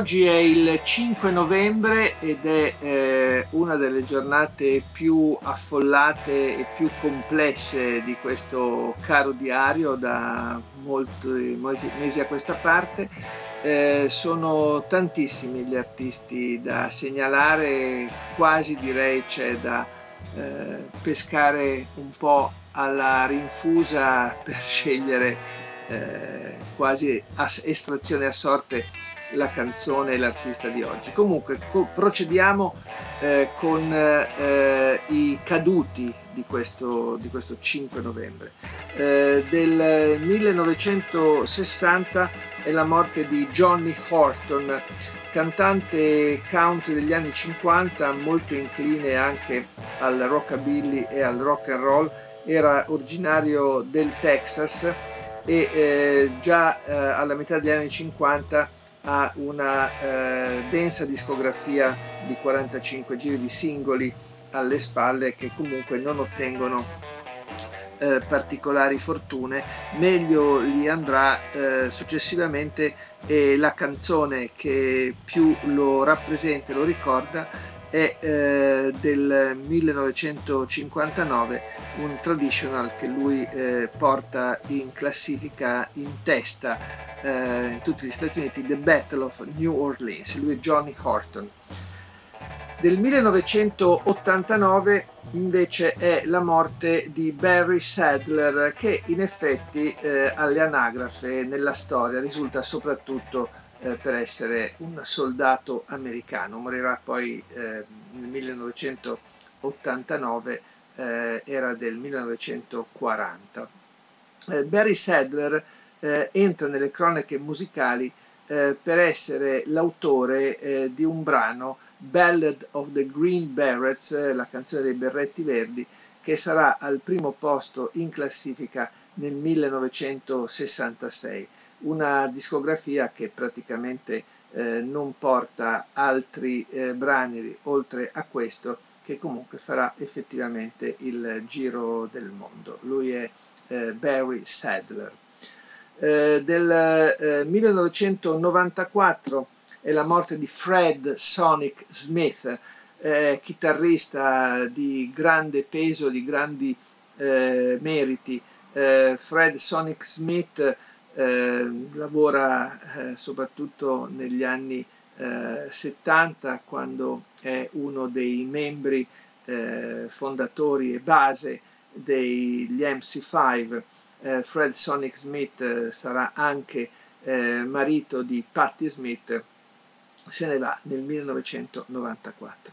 Oggi è il 5 novembre ed è eh, una delle giornate più affollate e più complesse di questo caro diario da molti mesi a questa parte. Eh, sono tantissimi gli artisti da segnalare, quasi direi c'è da eh, pescare un po' alla rinfusa per scegliere eh, quasi a estrazione a sorte la canzone e l'artista di oggi. Comunque co- procediamo eh, con eh, i caduti di questo, di questo 5 novembre. Eh, del 1960 è la morte di Johnny Horton, cantante country degli anni 50, molto incline anche al rockabilly e al rock and roll, era originario del Texas e eh, già eh, alla metà degli anni 50 ha una eh, densa discografia di 45 giri di singoli alle spalle che comunque non ottengono eh, particolari fortune, meglio gli andrà eh, successivamente e la canzone che più lo rappresenta e lo ricorda è eh, del 1959, un traditional che lui eh, porta in classifica in testa eh, in tutti gli Stati Uniti, The Battle of New Orleans, lui è Johnny Horton. Del 1989 invece è la morte di Barry Sadler che in effetti eh, alle anagrafe nella storia risulta soprattutto eh, per essere un soldato americano. Morirà poi eh, nel 1989, eh, era del 1940. Eh, Barry Sadler eh, entra nelle cronache musicali eh, per essere l'autore di un brano Ballad of the Green Berets, la canzone dei berretti verdi, che sarà al primo posto in classifica nel 1966. Una discografia che praticamente eh, non porta altri eh, brani oltre a questo, che comunque farà effettivamente il giro del mondo. Lui è Barry Sadler eh, del eh, 1994 è la morte di Fred Sonic Smith, eh, chitarrista di grande peso, di grandi eh, meriti. Eh, Fred Sonic Smith eh, lavora soprattutto negli anni 70 quando è uno dei membri fondatori e base degli MC5 eh, Fred Sonic Smith eh, sarà anche eh, marito di Patti Smith, se ne va nel 1994.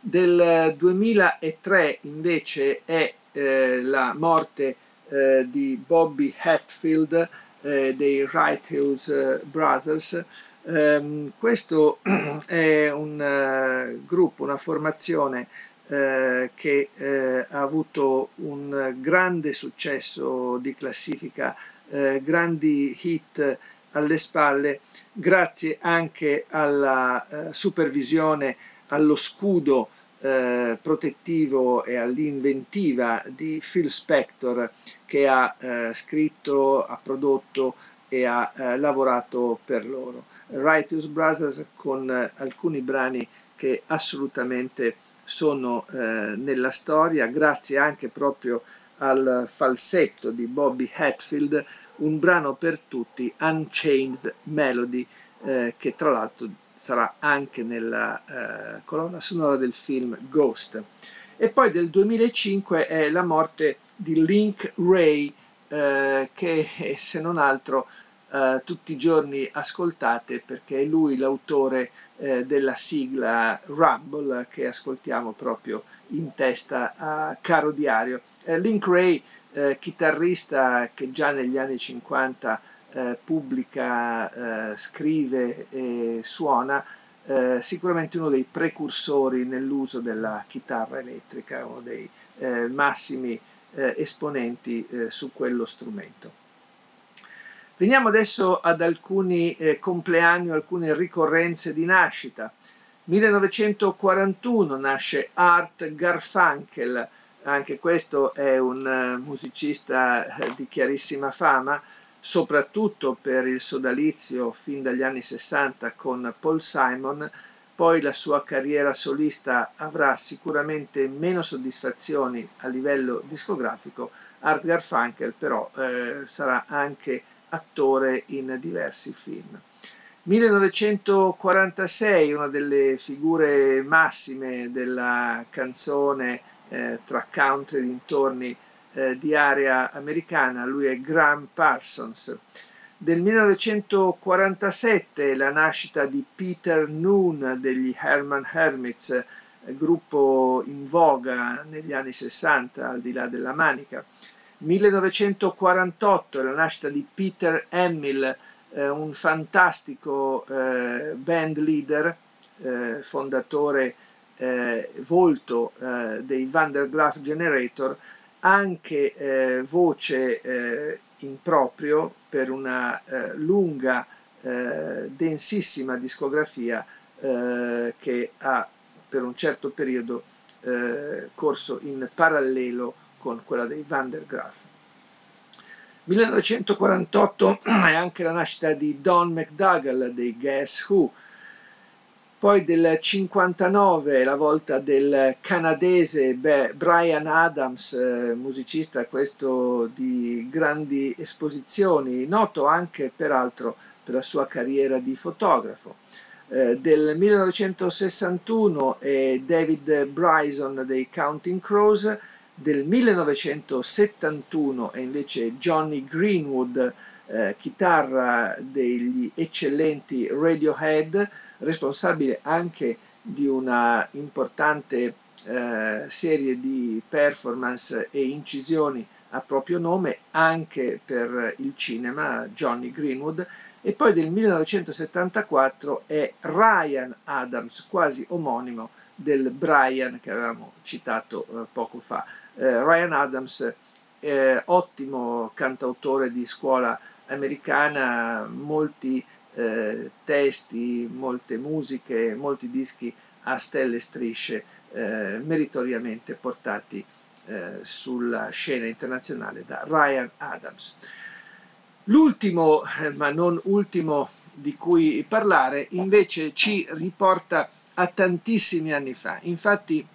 Del 2003 invece è eh, la morte eh, di Bobby Hatfield eh, dei Right Hughes Brothers. Um, questo è un gruppo, una formazione eh, che eh, ha avuto un grande successo di classifica, eh, grandi hit alle spalle, grazie anche alla eh, supervisione, allo scudo eh, protettivo e all'inventiva di Phil Spector che ha scritto, ha prodotto e ha lavorato per loro. Righteous Brothers con alcuni brani che assolutamente sono eh, nella storia grazie anche proprio al falsetto di Bobby Hatfield, un brano per tutti, Unchained Melody, eh, che tra l'altro sarà anche nella eh, colonna sonora del film Ghost. E poi del 2005 è la morte di Link Ray, eh, che se non altro eh, tutti i giorni ascoltate perché è lui l'autore eh, della sigla Rumble che ascoltiamo proprio in testa a Caro Diario. Eh, Link Ray, eh, chitarrista che già negli anni 50 eh, pubblica, eh, scrive e suona, eh, sicuramente uno dei precursori nell'uso della chitarra elettrica, uno dei eh, massimi eh, esponenti eh, su quello strumento. Veniamo adesso ad alcuni compleanni, alcune ricorrenze di nascita. 1941 nasce Art Garfunkel, anche questo è un musicista di chiarissima fama, soprattutto per il sodalizio fin dagli anni 60 con Paul Simon, poi la sua carriera solista avrà sicuramente meno soddisfazioni a livello discografico, Art Garfunkel però eh, sarà anche attore in diversi film. 1946, una delle figure massime della canzone eh, tra country e dintorni eh, di area americana, lui è Graham Parsons. Del 1947 la nascita di Peter Noon degli Herman Hermits, gruppo in voga negli anni 60 al di là della Manica. 1948 la nascita di Peter Hamill, eh, un fantastico eh, band leader, eh, fondatore eh, volto eh, dei Van der Graaf Generator, anche eh, voce eh, in proprio per una eh, lunga, eh, densissima discografia eh, che ha per un certo periodo eh, corso in parallelo con quella dei Van der Graaf. 1948 è anche la nascita di Don McDougall dei Guess Who, poi del 59 la volta del canadese Brian Adams, eh, musicista questo di grandi esposizioni, noto anche peraltro per la sua carriera di fotografo. Eh, del 1961 è David Bryson dei Counting Crows, del 1971 è invece Johnny Greenwood, eh, chitarra degli eccellenti Radiohead, responsabile anche di una importante eh, serie di performance e incisioni a proprio nome anche per il cinema, Johnny Greenwood, e poi del 1974 è Ryan Adams, quasi omonimo del Brian che avevamo citato eh, poco fa. Eh, Ryan Adams, ottimo cantautore di scuola americana, molti eh, testi, molte musiche, molti dischi a stelle e strisce eh, meritoriamente portati eh, sulla scena internazionale da Ryan Adams. L'ultimo, eh, ma non ultimo di cui parlare, invece ci riporta a tantissimi anni fa. Infatti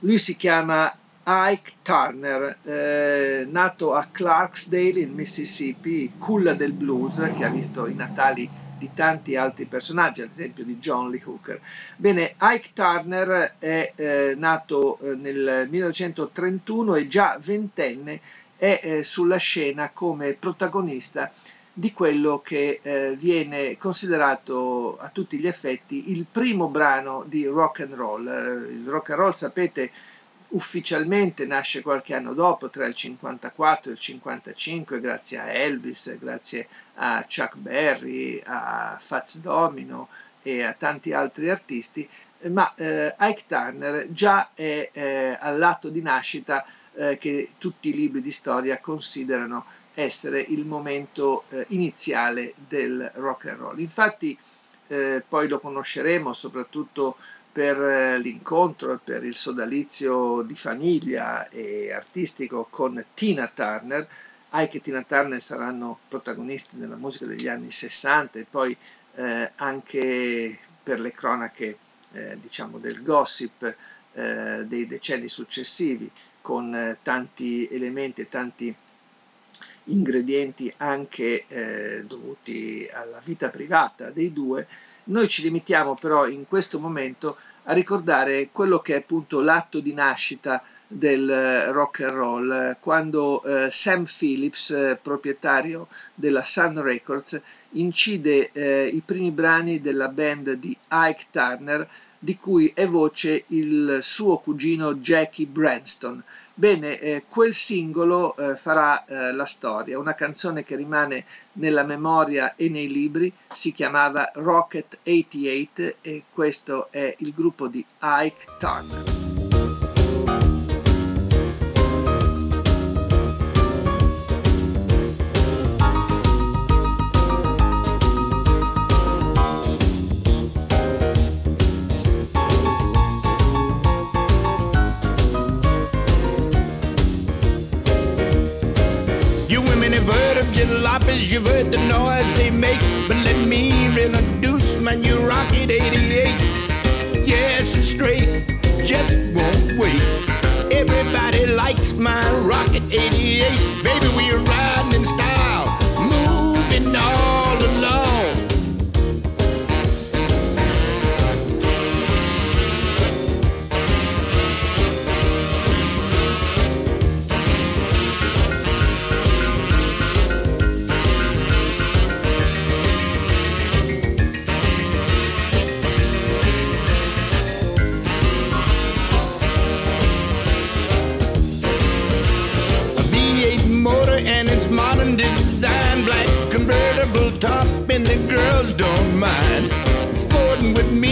lui si chiama Ike Turner, eh, nato a Clarksdale in Mississippi, culla del blues, che ha visto i natali di tanti altri personaggi, ad esempio di John Lee Hooker. Bene, Ike Turner è eh, nato eh, nel 1931 e già ventenne è eh, sulla scena come protagonista di quello che eh, viene considerato a tutti gli effetti il primo brano di rock and roll. Eh, il rock and roll, sapete, ufficialmente nasce qualche anno dopo, tra il 54 e il 55, grazie a Elvis, grazie a Chuck Berry, a Fats Domino e a tanti altri artisti, ma eh, Ike Turner già è eh, all'atto di nascita eh, che tutti i libri di storia considerano essere il momento eh, iniziale del rock and roll. Infatti eh, poi lo conosceremo soprattutto per eh, l'incontro e per il sodalizio di famiglia e artistico con Tina Turner. Ike e Tina Turner saranno protagonisti della musica degli anni 60 e poi eh, anche per le cronache eh, diciamo del gossip eh, dei decenni successivi con eh, tanti elementi e tanti ingredienti anche eh, dovuti alla vita privata dei due noi ci limitiamo però in questo momento a ricordare quello che è appunto l'atto di nascita del eh, rock and roll, quando eh, Sam Phillips, eh, proprietario della Sun Records, incide eh, i primi brani della band di Ike Turner, di cui è voce il suo cugino Jackie Branston. Bene, eh, quel singolo eh, farà eh, la storia, una canzone che rimane nella memoria e nei libri, si chiamava Rocket 88 e questo è il gruppo di Ike Turner. Me introduce my new Rocket 88. Yes, straight, just won't wait. Everybody likes my Rocket 88. Baby, we're riding and the girls don't mind. Sporting with me,